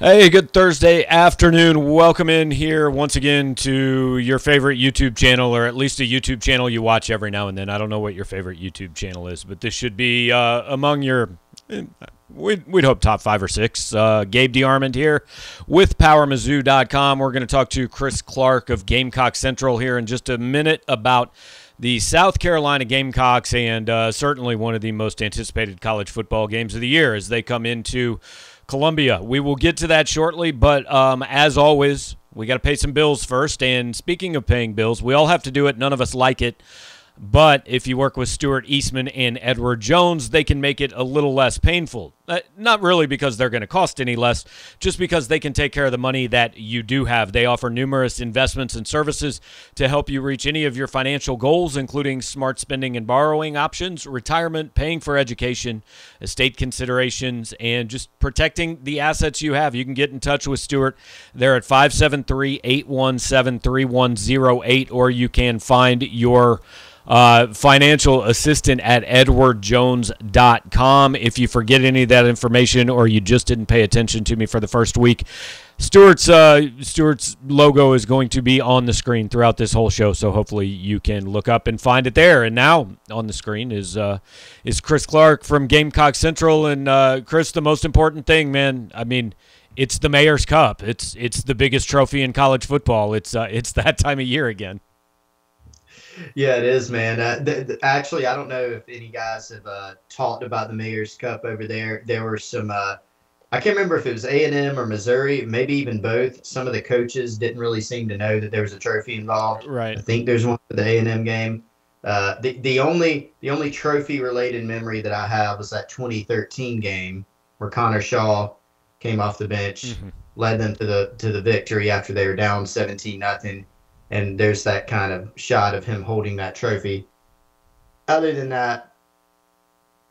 Hey, good Thursday afternoon. Welcome in here once again to your favorite YouTube channel, or at least a YouTube channel you watch every now and then. I don't know what your favorite YouTube channel is, but this should be uh, among your, eh, we'd, we'd hope top five or six. Uh, Gabe DeArmond here with PowerMizzou.com. We're going to talk to Chris Clark of Gamecock Central here in just a minute about the South Carolina Gamecocks and uh, certainly one of the most anticipated college football games of the year as they come into Columbia. We will get to that shortly, but um, as always, we got to pay some bills first. And speaking of paying bills, we all have to do it. None of us like it. But if you work with Stuart Eastman and Edward Jones, they can make it a little less painful. Uh, not really because they're going to cost any less, just because they can take care of the money that you do have. They offer numerous investments and services to help you reach any of your financial goals, including smart spending and borrowing options, retirement, paying for education, estate considerations, and just protecting the assets you have. You can get in touch with Stuart. They're at 573 817 3108, or you can find your uh, financial assistant at edwardjones.com. If you forget any of that information or you just didn't pay attention to me for the first week, Stuart's uh, Stuart's logo is going to be on the screen throughout this whole show, so hopefully you can look up and find it there. And now on the screen is uh, is Chris Clark from Gamecock Central. And uh, Chris, the most important thing, man. I mean, it's the Mayor's Cup. It's it's the biggest trophy in college football. It's uh, it's that time of year again yeah, it is, man. Uh, th- th- actually, I don't know if any guys have uh, talked about the Mayor's Cup over there. There were some. Uh, I can't remember if it was A and M or Missouri, maybe even both. Some of the coaches didn't really seem to know that there was a trophy involved. Right. I think there's one for the A and M game. Uh, the the only the only trophy related memory that I have was that 2013 game where Connor Shaw came off the bench, mm-hmm. led them to the to the victory after they were down 17 nothing and there's that kind of shot of him holding that trophy. Other than that,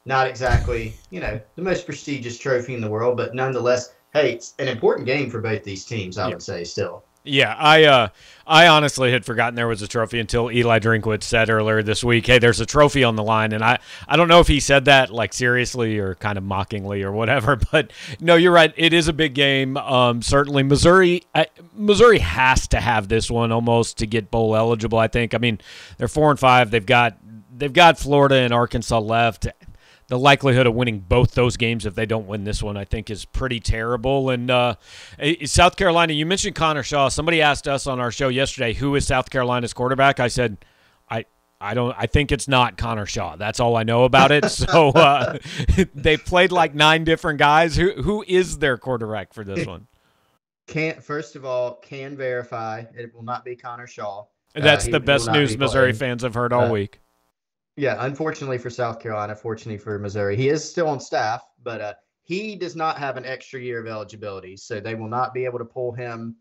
not exactly, you know, the most prestigious trophy in the world, but nonetheless, hey, it's an important game for both these teams, I would say still. Yeah, I uh, I honestly had forgotten there was a trophy until Eli Drinkwitz said earlier this week, "Hey, there's a trophy on the line," and I I don't know if he said that like seriously or kind of mockingly or whatever, but no, you're right. It is a big game. Um, certainly Missouri I, Missouri has to have this one almost to get bowl eligible. I think. I mean, they're four and five. They've got they've got Florida and Arkansas left the likelihood of winning both those games if they don't win this one, I think, is pretty terrible. And uh, South Carolina, you mentioned Connor Shaw. Somebody asked us on our show yesterday, who is South Carolina's quarterback? I said, I. I don't. I think it's not Connor Shaw. That's all I know about it. So uh, they played like nine different guys. Who who is their quarterback for this one? Can't. First of all, can verify it will not be Connor Shaw. That's uh, he, the best news Missouri fans have heard all uh, week. Yeah, unfortunately for South Carolina, fortunately for Missouri, he is still on staff, but uh, he does not have an extra year of eligibility, so they will not be able to pull him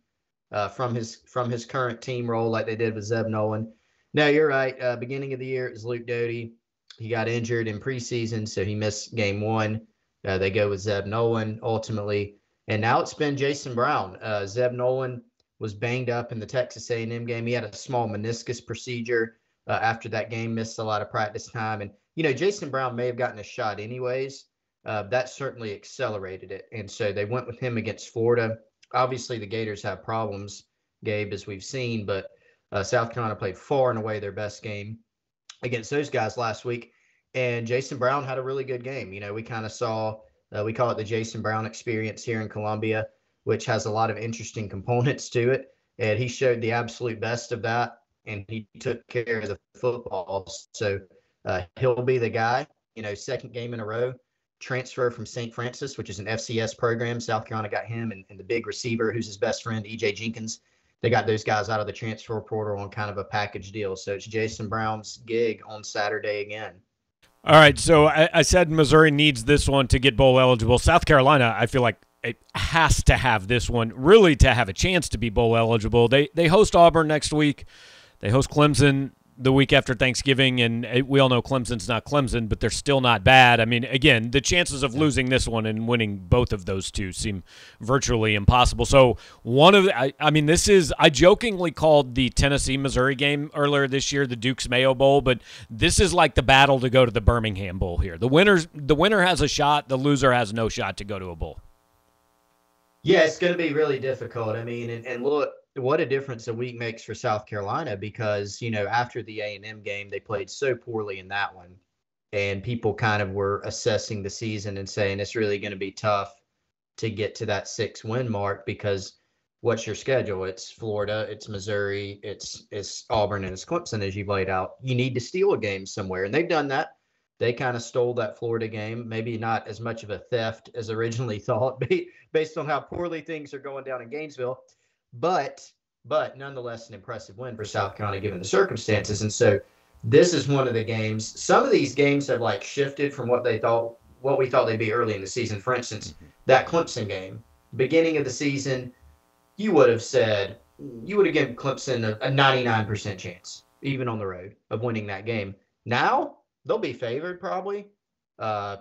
uh, from his from his current team role like they did with Zeb Noland. No, you're right. Uh, beginning of the year is Luke Doty. He got injured in preseason, so he missed game one. Uh, they go with Zeb Noland ultimately, and now it's been Jason Brown. Uh, Zeb Noland was banged up in the Texas A&M game. He had a small meniscus procedure uh, after that game, missed a lot of practice time. And, you know, Jason Brown may have gotten a shot anyways. Uh, that certainly accelerated it. And so they went with him against Florida. Obviously, the Gators have problems, Gabe, as we've seen, but uh, South Carolina played far and away their best game against those guys last week. And Jason Brown had a really good game. You know, we kind of saw, uh, we call it the Jason Brown experience here in Columbia, which has a lot of interesting components to it. And he showed the absolute best of that and he took care of the football. So uh, he'll be the guy. You know, second game in a row. Transfer from St. Francis, which is an FCS program. South Carolina got him and, and the big receiver, who's his best friend, EJ Jenkins. They got those guys out of the transfer portal on kind of a package deal. So it's Jason Brown's gig on Saturday again. All right. So I, I said Missouri needs this one to get bowl eligible. South Carolina, I feel like it has to have this one really to have a chance to be bowl eligible. They they host Auburn next week. They host Clemson the week after Thanksgiving, and eh, we all know Clemson's not Clemson, but they're still not bad. I mean, again, the chances of losing this one and winning both of those two seem virtually impossible. So, one of I, I mean, this is, I jokingly called the Tennessee Missouri game earlier this year the Duke's Mayo Bowl, but this is like the battle to go to the Birmingham Bowl here. The winner's, the winner has a shot, the loser has no shot to go to a bowl. Yeah, it's going to be really difficult. I mean, and, and look, what a difference a week makes for South Carolina because you know after the A and M game they played so poorly in that one, and people kind of were assessing the season and saying it's really going to be tough to get to that six win mark because what's your schedule? It's Florida, it's Missouri, it's it's Auburn, and it's Clemson as you've laid out. You need to steal a game somewhere, and they've done that. They kind of stole that Florida game. Maybe not as much of a theft as originally thought, based on how poorly things are going down in Gainesville, but but nonetheless an impressive win for South Carolina given the circumstances. And so this is one of the games. Some of these games have like shifted from what they thought what we thought they'd be early in the season. For instance, mm-hmm. that Clemson game, beginning of the season, you would have said you would have given Clemson a, a 99% chance, even on the road, of winning that game. Now they'll be favored probably, uh,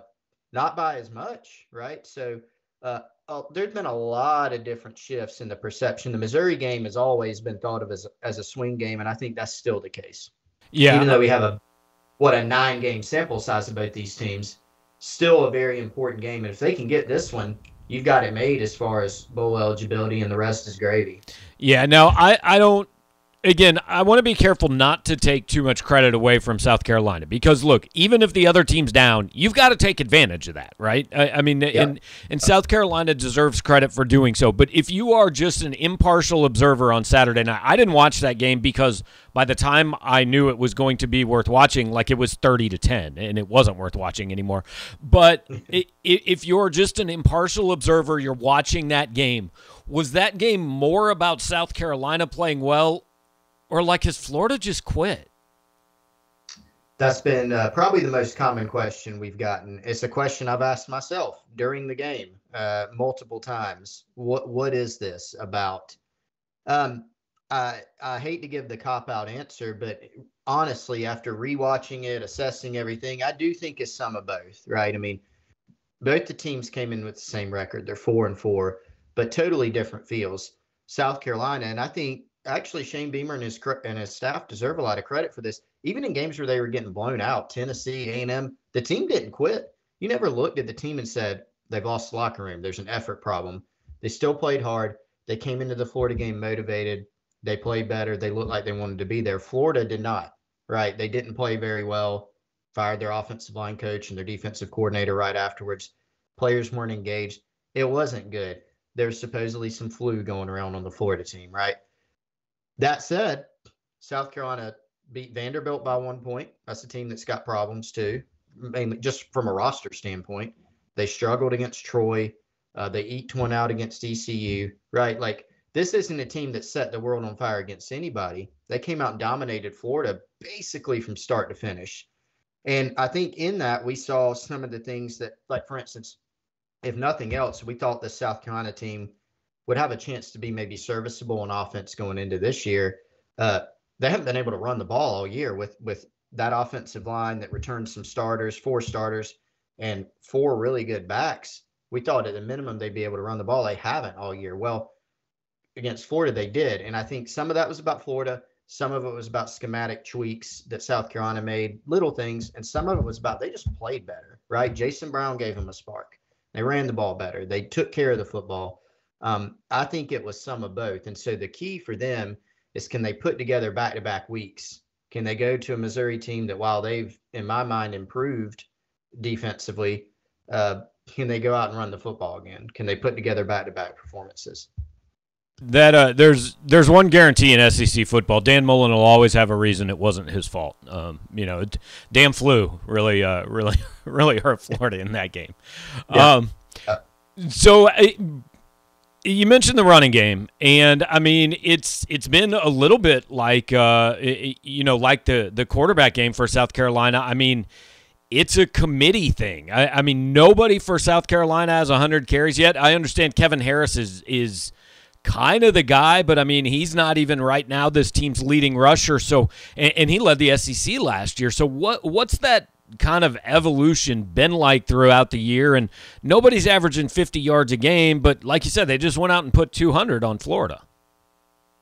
not by as much, right? So uh, uh, there's been a lot of different shifts in the perception. The Missouri game has always been thought of as as a swing game, and I think that's still the case. Yeah, even though we have a what a nine game sample size of both these teams, still a very important game. And if they can get this one, you've got it made as far as bowl eligibility, and the rest is gravy. Yeah, no, I, I don't. Again, I want to be careful not to take too much credit away from South Carolina because look, even if the other team's down, you've got to take advantage of that, right? I, I mean, yeah. and and South Carolina deserves credit for doing so. But if you are just an impartial observer on Saturday night, I didn't watch that game because by the time I knew it was going to be worth watching, like it was 30 to 10, and it wasn't worth watching anymore. But if you're just an impartial observer, you're watching that game. Was that game more about South Carolina playing well, or like has Florida just quit? That's been uh, probably the most common question we've gotten. It's a question I've asked myself during the game uh, multiple times. What what is this about? Um, I I hate to give the cop out answer, but honestly, after rewatching it, assessing everything, I do think it's some of both, right? I mean, both the teams came in with the same record. They're four and four, but totally different feels. South Carolina, and I think actually Shane Beamer and his and his staff deserve a lot of credit for this. Even in games where they were getting blown out, Tennessee, A and M, the team didn't quit. You never looked at the team and said they've lost the locker room. There's an effort problem. They still played hard. They came into the Florida game motivated. They played better. They looked like they wanted to be there. Florida did not, right? They didn't play very well, fired their offensive line coach and their defensive coordinator right afterwards. Players weren't engaged. It wasn't good. There's supposedly some flu going around on the Florida team, right? That said, South Carolina beat Vanderbilt by one point. That's a team that's got problems too, mainly just from a roster standpoint. They struggled against Troy. Uh, they eked one out against ECU, right? Like this isn't a team that set the world on fire against anybody. They came out and dominated Florida basically from start to finish. And I think in that we saw some of the things that, like for instance, if nothing else, we thought the South Carolina team would have a chance to be maybe serviceable on offense going into this year. Uh, they haven't been able to run the ball all year with with that offensive line that returned some starters, four starters, and four really good backs. We thought at the minimum they'd be able to run the ball. They haven't all year. Well, against Florida, they did. And I think some of that was about Florida. Some of it was about schematic tweaks that South Carolina made, little things. And some of it was about they just played better, right? Jason Brown gave them a spark. They ran the ball better. They took care of the football. Um, I think it was some of both. And so the key for them is can they put together back to back weeks? Can they go to a Missouri team that, while they've, in my mind, improved defensively, uh, can they go out and run the football again? Can they put together back to back performances? That uh, there's there's one guarantee in SEC football. Dan Mullen will always have a reason it wasn't his fault. Um, you know, damn flu really uh, really really hurt Florida in that game. Yeah. Um, so uh, you mentioned the running game, and I mean it's it's been a little bit like uh, you know like the the quarterback game for South Carolina. I mean it's a committee thing. I, I, mean, nobody for South Carolina has 100 carries yet. I understand Kevin Harris is is kind of the guy, but I mean, he's not even right now this team's leading rusher. So, and, and, he led the SEC last year. So, what what's that kind of evolution been like throughout the year? And nobody's averaging 50 yards a game, but like you said, they just went out and put 200 on Florida.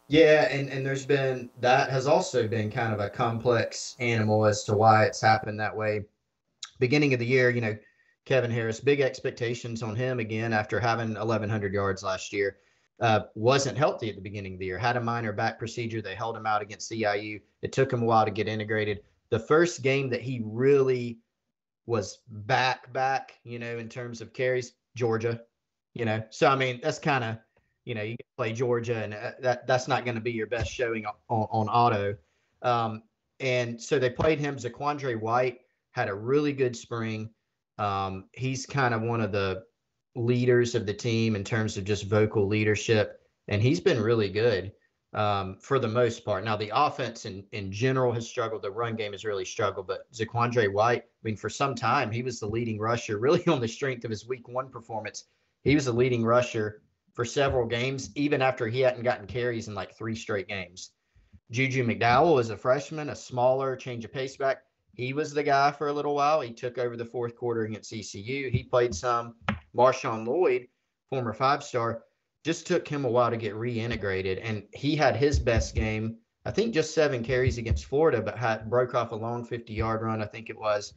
Yeah, and, and there's been that has also been kind of a complex animal as to why it's happened that way. Beginning of the year, you know, Kevin Harris. Big expectations on him again after having 1,100 yards last year. Uh, wasn't healthy at the beginning of the year. Had a minor back procedure. They held him out against ECU. It took him a while to get integrated. The first game that he really was back, back, you know, in terms of carries, Georgia. You know, so I mean, that's kind of, you know, you play Georgia, and uh, that that's not going to be your best showing on, on auto. Um, and so they played him. Zaquandre White had a really good spring. Um, he's kind of one of the leaders of the team in terms of just vocal leadership, and he's been really good um, for the most part. Now the offense in in general has struggled. The run game has really struggled, but Zaquandre White, I mean, for some time he was the leading rusher, really on the strength of his Week One performance. He was the leading rusher for several games, even after he hadn't gotten carries in like three straight games. Juju McDowell was a freshman, a smaller change of pace back. He was the guy for a little while. He took over the fourth quarter against ECU. He played some. Marshawn Lloyd, former five star, just took him a while to get reintegrated. And he had his best game, I think just seven carries against Florida, but had broke off a long 50 yard run, I think it was.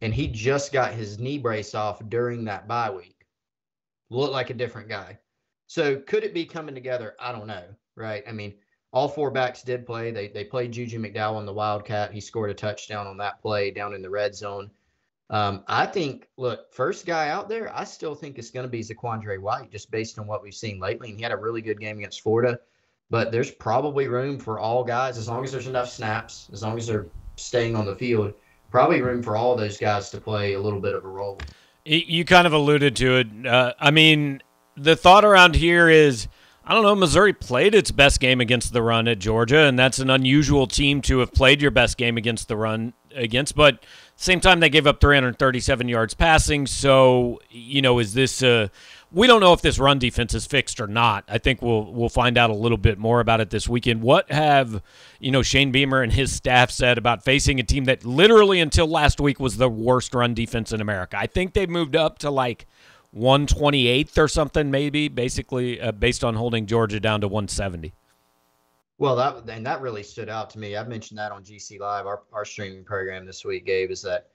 And he just got his knee brace off during that bye week. Looked like a different guy. So could it be coming together? I don't know. Right. I mean, all four backs did play. They they played Juju McDowell on the Wildcat. He scored a touchdown on that play down in the red zone. Um, I think, look, first guy out there, I still think it's going to be Zaquandre White, just based on what we've seen lately. And he had a really good game against Florida. But there's probably room for all guys, as long as there's enough snaps, as long as they're staying on the field, probably room for all those guys to play a little bit of a role. You kind of alluded to it. Uh, I mean, the thought around here is I don't know. Missouri played its best game against the run at Georgia, and that's an unusual team to have played your best game against the run against. But same time, they gave up 337 yards passing. So you know, is this? Uh, we don't know if this run defense is fixed or not. I think we'll we'll find out a little bit more about it this weekend. What have you know Shane Beamer and his staff said about facing a team that literally until last week was the worst run defense in America? I think they've moved up to like 128th or something, maybe, basically uh, based on holding Georgia down to 170. Well, that and that really stood out to me. I've mentioned that on GC Live, our, our streaming program this week, Gabe, is that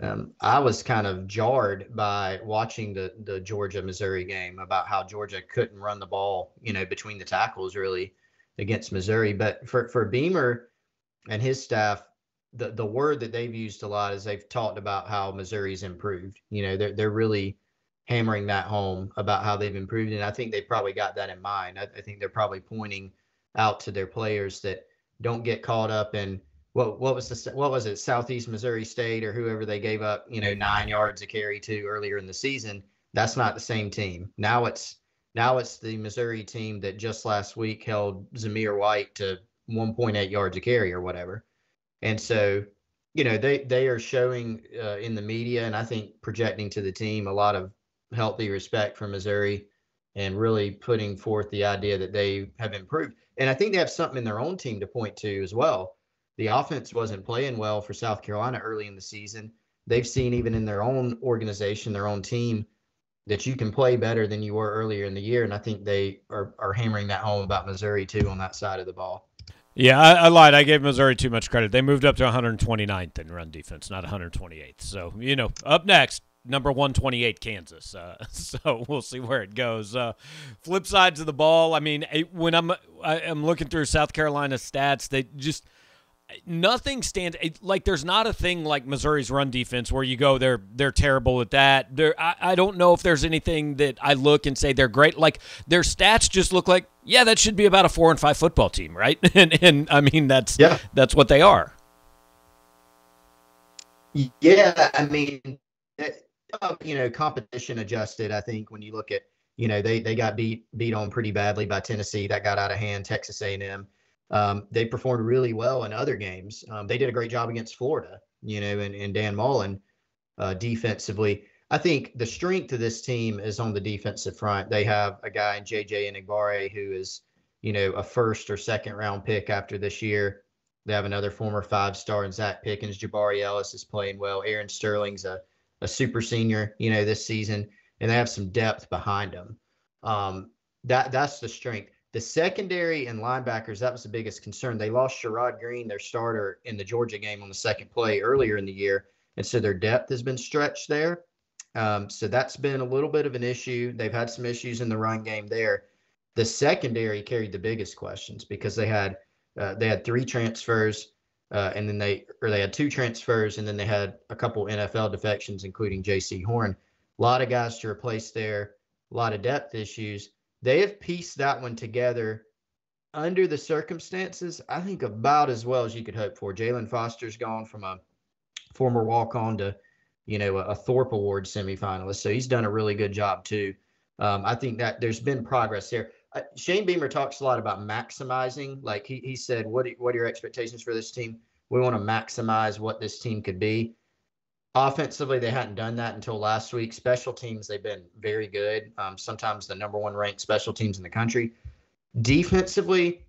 um, I was kind of jarred by watching the the Georgia Missouri game about how Georgia couldn't run the ball, you know, between the tackles really against Missouri. But for for Beamer and his staff, the the word that they've used a lot is they've talked about how Missouri's improved. You know, they're they're really hammering that home about how they've improved. And I think they probably got that in mind. I, I, think they're probably pointing out to their players that don't get caught up in what what was the what was it Southeast Missouri State or whoever they gave up you know nine yards a carry to earlier in the season. That's not the same team. Now it's now it's the Missouri team that just last week held Zamir White to 1.8 yards a carry or whatever. And so, you know, they they are showing uh, in the media and I think projecting to the team a lot of healthy respect for Missouri and really putting forth the idea that they have improved. And I think they have something in their own team to point to as well. The offense wasn't playing well for South Carolina early in the season. They've seen even in their own organization, their own team, that you can play better than you were earlier in the year. And I think they are, are hammering that home about Missouri too on that side of the ball. Yeah, I, I, lied. I gave Missouri too much credit. They moved up to 129th in run defense, not 128th. So, you know, up next, number 128 Kansas. Uh, so we'll see where it goes. Uh, flip sides of the ball. I mean, when I'm I, am looking through South Carolina stats, they just nothing stands like there's not a thing like Missouri's run defense where you go they're they're terrible at that. There I, I don't know if there's anything that I look and say they're great. Like their stats just look like yeah, that should be about a 4 and 5 football team, right? and and I mean that's yeah. that's what they are. Yeah, I mean you know, competition adjusted. I think when you look at, you know, they they got beat beat on pretty badly by Tennessee. That got out of hand. Texas A&M. Um, they performed really well in other games. Um, they did a great job against Florida. You know, and, and Dan Mullen uh, defensively. I think the strength of this team is on the defensive front. They have a guy in JJ Enagbare who is, you know, a first or second round pick after this year. They have another former five star in Zacch Pickens. Jabari Ellis is playing well. Aaron Sterling's a a super senior, you know, this season, and they have some depth behind them. Um, that that's the strength. The secondary and linebackers, that was the biggest concern. They lost Sherrod Greene, their starter, in the Georgia game on the second play earlier in the year. And so their depth has been stretched there. Um, so that's been a little bit of an issue. They've had some issues in the run game there. The secondary carried the biggest questions because they had uh, they had three transfers, uh, and then they or they had two transfers, and then they had a couple NFL defections, including Jaycee Horn. A lot of guys to replace there, a lot of depth issues. They have pieced that one together under the circumstances, I think about as well as you could hope for. Jaylan Foster's gone from a former walk on to, you know, a, a, Thorpe Award semifinalist. So he's done a really good job too. Um, I think that there's been progress there. Shane Beamer talks a lot about maximizing. Like he, he said, what, what are your expectations for this team? We want to maximize what this team could be. Offensively, they hadn't done that until last week. Special teams, they've been very good. Um, sometimes the number one ranked special teams in the country. Defensively,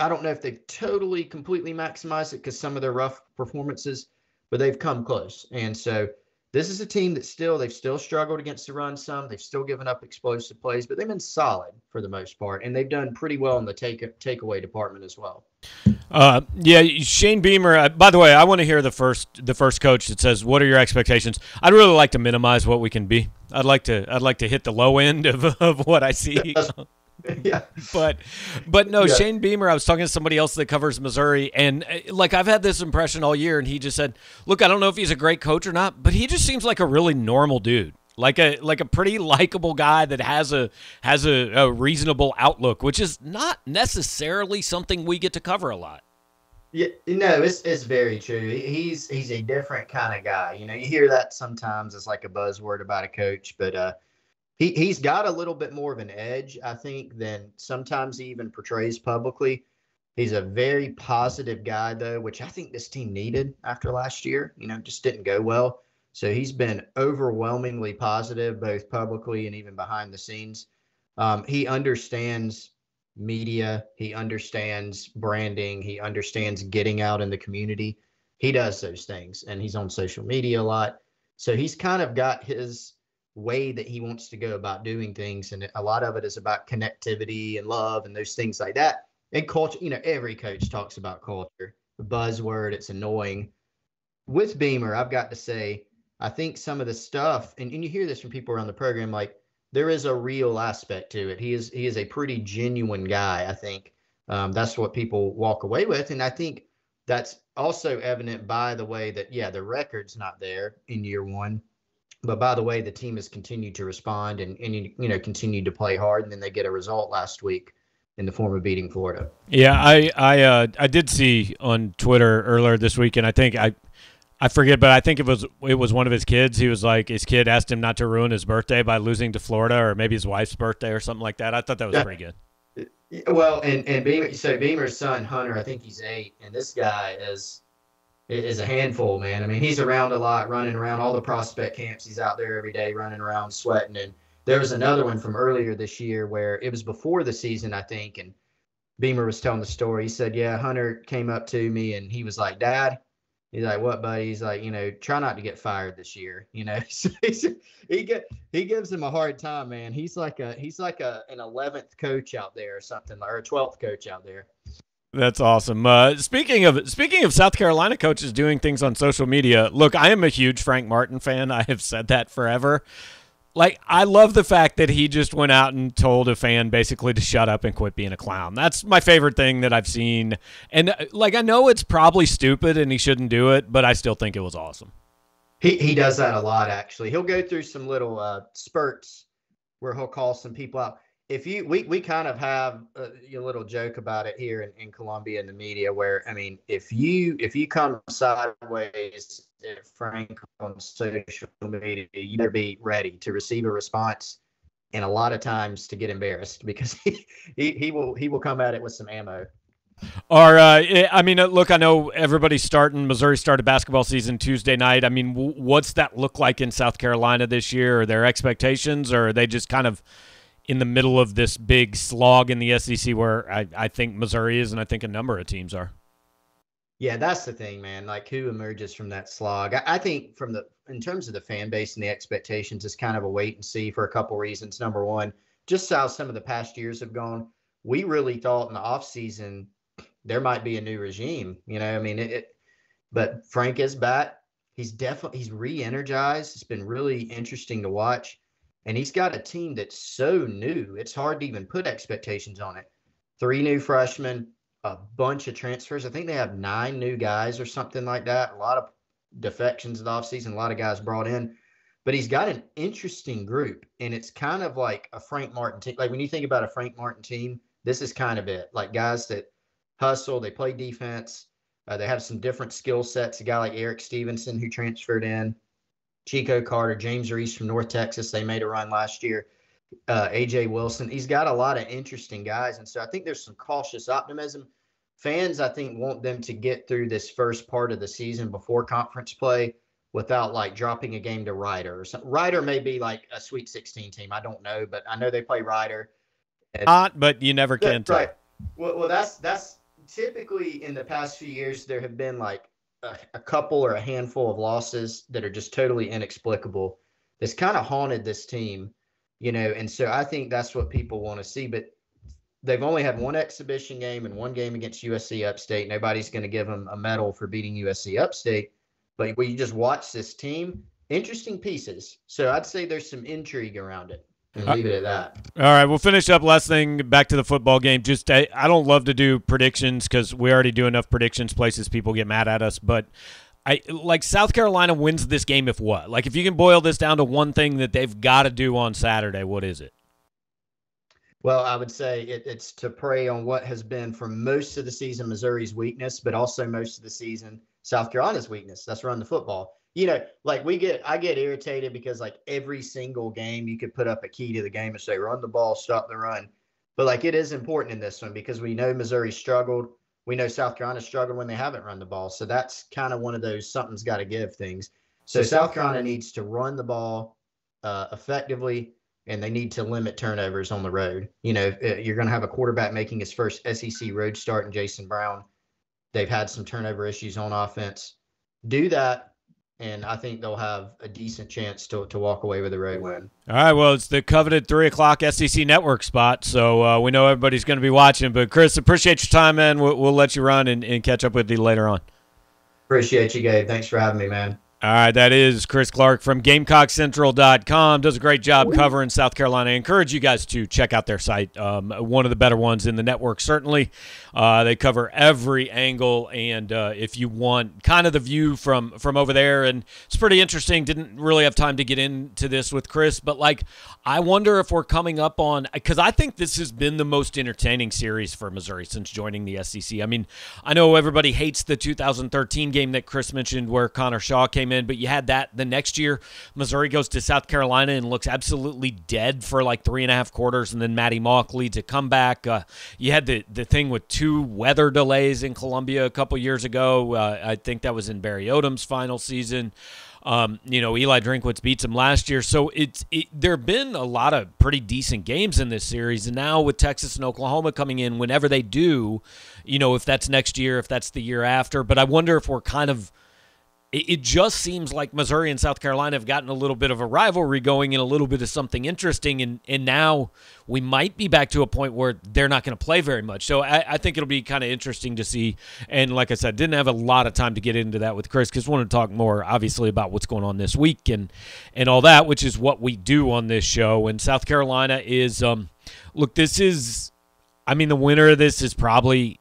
I don't know if they've totally completely maximized it because some of their rough performances, but they've come close. And so this is a team that still they've still struggled against the run some. They've still given up explosive plays, but they've been solid for the most part, and they've done pretty well in the take takeaway department as well. Uh, yeah, Shane Beamer. Uh, by the way, I want to hear the first the first coach that says, "What are your expectations?" I'd really like to minimize what we can be. I'd like to I'd like to hit the low end of, of what I see. yeah. But but no, yeah. Shane Beamer, I was talking to somebody else that covers Missouri and uh, like I've had this impression all year and he just said, "Look, I don't know if he's a great coach or not, but he just seems like a really normal dude." Like a like a pretty likable guy that has a has a, a reasonable outlook, which is not necessarily something we get to cover a lot. Yeah, no, it's it's very true. He's he's a different kind of guy. You know, you hear that sometimes as like a buzzword about a coach, but uh, he he's got a little bit more of an edge, I think, than sometimes he even portrays publicly. He's a very positive guy, though, which I think this team needed after last year. You know, just didn't go well. So he's been overwhelmingly positive, both publicly and even behind the scenes. Um, he understands media. He understands branding. He understands getting out in the community. He does those things, and he's on social media a lot. So he's kind of got his way that he wants to go about doing things. And a lot of it is about connectivity and love and those things like that. And culture, you know, every coach talks about culture, buzzword, it's annoying. With Beamer, I've got to say, I think some of the stuff, and, and you hear this from people around the program, like there is a real aspect to it. He is he is a pretty genuine guy. I think um, that's what people walk away with, and I think that's also evident by the way that yeah, the record's not there in year one, but by the way, the team has continued to respond and, and you know continued to play hard, and then they get a result last week in the form of beating Florida. Yeah, I I uh, I did see on Twitter earlier this week, and I think I I forget, but I think it was it was one of his kids. He was like his kid asked him not to ruin his birthday by losing to Florida, or maybe his wife's birthday or something like that. I thought that was yeah. pretty good. Well, and and Beamer, so Beamer's son Hunter, I think he's eight, and this guy is is a handful, man. I mean, he's around a lot, running around all the prospect camps. He's out there every day, running around, sweating. And there was another one from earlier this year where it was before the season, I think, and Beamer was telling the story. He said, "Yeah, Hunter came up to me and he was like, Dad." He's like, "What, buddy?" He's like, "You know, try not to get fired this year." You know, so he get he gives him a hard time, man. He's like a he's like a an eleventh coach out there or something, or a twelfth coach out there. That's awesome. Uh, speaking of speaking of South Carolina coaches doing things on social media, look, I am a huge Frank Martin fan. I have said that forever. Like, I love the fact that he just went out and told a fan basically to shut up and quit being a clown. That's my favorite thing that I've seen. And uh, like, I know it's probably stupid and he shouldn't do it, but I still think it was awesome. He he does that a lot. Actually, he'll go through some little uh, spurts where he'll call some people out if you we, we kind of have a, a, little joke about it here in, in Columbia in the media where I mean if you if you come sideways at Frank on social media you better be ready to receive a response and a lot of times to get embarrassed because he he, he will he will come at it with some ammo. Or, uh, eh, I mean, uh, look, I know everybody's starting. Missouri started basketball season Tuesday night. I mean, what's that look like in South Carolina this year? Are there expectations, or are they just kind of in the middle of this big slog in the SEC where I, I think Missouri is and I think a number of teams are. Yeah, that's the thing, man. Like who emerges from that slog? I, I, think from the in terms of the fan base and the expectations, it's kind of a wait and see for a couple reasons. Number one, just how some of the past years have gone. We really thought in the off season there might be a new regime. You know, I mean it, it but Frank is back he's definitely he's re-energized. It's been really interesting to watch, and he's got a team that's so new. It's hard to even put expectations on it. Three new freshmen, a bunch of transfers. I think they have nine new guys or something like that. A lot of defections of the offseason, a lot of guys brought in. But he's got an interesting group, and it's kind of like a Frank Martin team. Like when you think about a Frank Martin team, this is kind of it. Like guys that hustle, they play defense, uh, they have some different skill sets. A guy like Erik Stevenson who transferred in, Chico Carter, James Reese from North Texas. They made a run last year. Uh, AJ Wilson. He's got a lot of interesting guys, and so I think there's some cautious optimism. Fans, I think, want them to get through this first part of the season before conference play without like dropping a game to Rider or something. Rider may be like a Sweet 16 team. I don't know, but I know they play Rider. Not, but you never can tell. Right. Well, well, that's that's typically in the past few years there have been like a, a couple or a handful of losses that are just totally inexplicable. That's kind of haunted this team, you know, and so I think that's what people want to see. But they've only had one exhibition game and one game against USC Upstate. Nobody's going to give them a medal for beating USC Upstate. But when you just watch this team, interesting pieces. So I'd say there's some intrigue around it and uh, leave it at that. All right, we'll finish up. Last thing, back to the football game. Just I, I don't love to do predictions because we already do enough predictions. Places people get mad at us, but. I like South Carolina wins this game if what? Like if you can boil this down to one thing that they've got to do on Saturday, what is it? Well, I would say it, it's to prey on what has been for most of the season Missouri's weakness, but also most of the season South Carolina's weakness. That's run the football you know, like we get, I get irritated because like every single game you could put up a key to the game and say, run the ball, stop the run. But like it is important in this one because we know Missouri struggled. We know South Carolina struggled when they haven't run the ball. So that's kind of one of those something's got to give things. So South Carolina needs to run the ball uh, effectively and they need to limit turnovers on the road. You know, uh, you're going to have a quarterback making his first SEC road start in Jason Brown. They've had some turnover issues on offense. Do that and I think they'll have a decent chance to, to walk away with a road win. All right, well, it's the coveted three o'clock SEC Network spot, so uh, we know everybody's going to be watching. But Chris, appreciate your time, man. We'll, we'll let you run and, and catch up with you later on. Appreciate you, Gabe. Thanks for having me, man. All right, that is Chris Clark from GamecockCentral.com. Does a great job covering South Carolina. I encourage you guys to check out their site. Um, one of the better ones in the network, certainly. Uh, they cover every angle, and uh, if you want kind of the view from from over there, and it's pretty interesting. Didn't really have time to get into this with Chris, but like, I wonder if we're coming up on because I think this has been the most entertaining series for Missouri since joining the SEC. I mean, I know everybody hates the 2013 game that Chris mentioned where Connor Shaw came came in, but you had that the next year. Missouri goes to South Carolina and looks absolutely dead for like three and a half quarters, and then Maty Mauk leads a comeback. Uh, you had the the thing with two weather delays in Columbia a couple years ago. Uh, I think that was in Barry Odom's final season. Um, you know, Eli Drinkwitz beats him last year, so it's it, there have been a lot of pretty decent games in this series, and now with Texas and Oklahoma coming in, whenever they do, you know, if that's next year, if that's the year after, but I wonder if we're kind of it just seems like Missouri and South Carolina have gotten a little bit of a rivalry going and a little bit of something interesting. And, and now we might be back to a point where they're not going to play very much. So I, I think it'll be kind of interesting to see. And like I said, didn't have a lot of time to get into that with Chris because wanted to talk more, obviously, about what's going on this week and, and all that, which is what we do on this show. And South Carolina is, um, look, this is, I mean, the winner of this is probably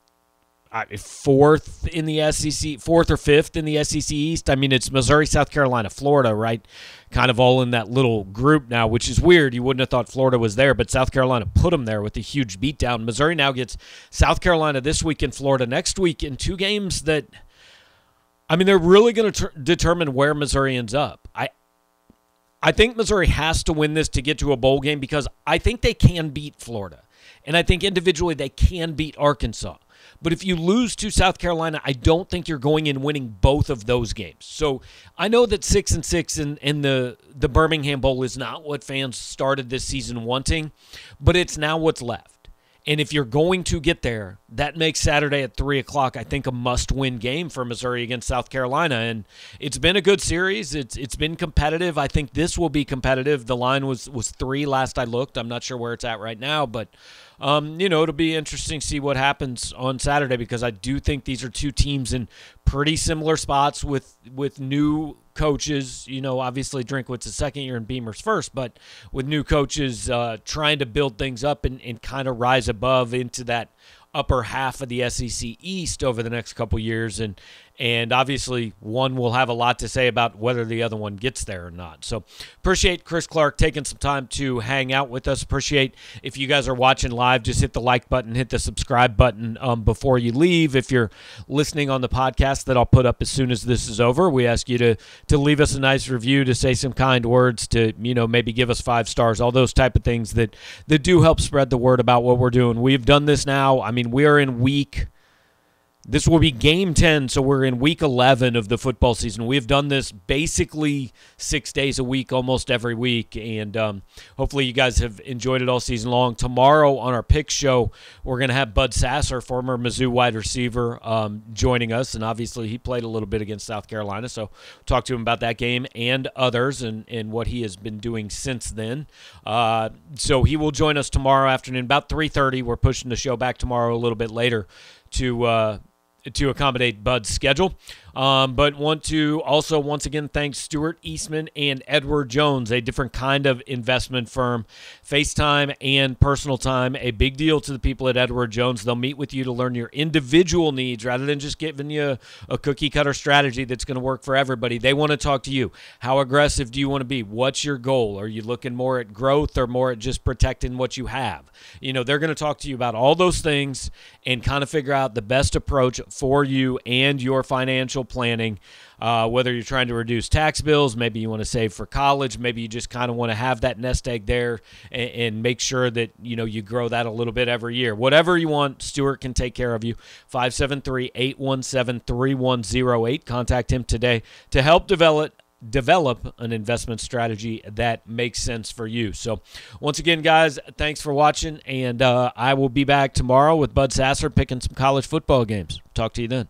Uh, fourth in the SEC, fourth or fifth in the SEC East. I mean, it's Missouri, South Carolina, Florida, right? Kind of all in that little group now, which is weird. You wouldn't have thought Florida was there, but South Carolina put them there with a huge beatdown. Missouri now gets South Carolina this week and Florida next week in two games that, I mean, they're really going to ter- determine where Missouri ends up. I, I think Missouri has to win this to get to a bowl game because I think they can beat Florida. And I think individually they can beat Arkansas. But if you lose to South Carolina, I don't think you're going in winning both of those games. So I know that six and six in, in the, the Birmingham Bowl is not what fans started this season wanting, but it's now what's left. And if you're going to get there, that makes Saturday at three o'clock, I think, a must-win game for Missouri against South Carolina. And it's been a good series. It's it's been competitive. I think this will be competitive. The line was was three last I looked. I'm not sure where it's at right now, but um, you know, it'll be interesting to see what happens on Saturday because I do think these are two teams in pretty similar spots with with new coaches, you know, obviously Drinkwitz's second year and Beamer's first, but with new coaches uh, trying to build things up and, and kind of rise above into that upper half of the SEC East over the next couple years, and and obviously one will have a lot to say about whether the other one gets there or not. So appreciate Chris Clark taking some time to hang out with us. Appreciate if you guys are watching live, just hit the like button, hit the subscribe button um, before you leave. If you're listening on the podcast that I'll put up as soon as this is over, we ask you to to leave us a nice review, to say some kind words, to you know maybe give us five stars, all those type of things that that do help spread the word about what we're doing. We've done this now. I mean, we are in week this will be game 10, so we're in week 11 of the football season. We've done this basically six days a week, almost every week, and um, hopefully you guys have enjoyed it all season long. Tomorrow on our pick show, we're going to have Bud Sasser, former Mizzou wide receiver, um, joining us, and obviously he played a little bit against South Carolina, so talk to him about that game and others and, and what he has been doing since then. Uh, so he will join us tomorrow afternoon, about 3.30. We're pushing the show back tomorrow a little bit later to uh, to accommodate Bud's schedule. Um, but want to also once again thank Stuart Eastman and Edward Jones, a different kind of investment firm. FaceTime and personal time, a big deal to the people at Edward Jones. They'll meet with you to learn your individual needs rather than just giving you a cookie cutter strategy that's going to work for everybody. They want to talk to you. How aggressive do you want to be? What's your goal? Are you looking more at growth or more at just protecting what you have? You know, they're going to talk to you about all those things and kind of figure out the best approach for you and your financial planning. Uh, whether you're trying to reduce tax bills, maybe you want to save for college, maybe you just kind of want to have that nest egg there and, and, make sure that you know you grow that a little bit every year. Whatever you want, Stuart can take care of you. 573-817-3108. Contact him today to help develop develop an investment strategy that makes sense for you. So, once again, guys, thanks for watching, and uh, I will be back tomorrow with Bud Sasser picking some college football games. Talk to you then.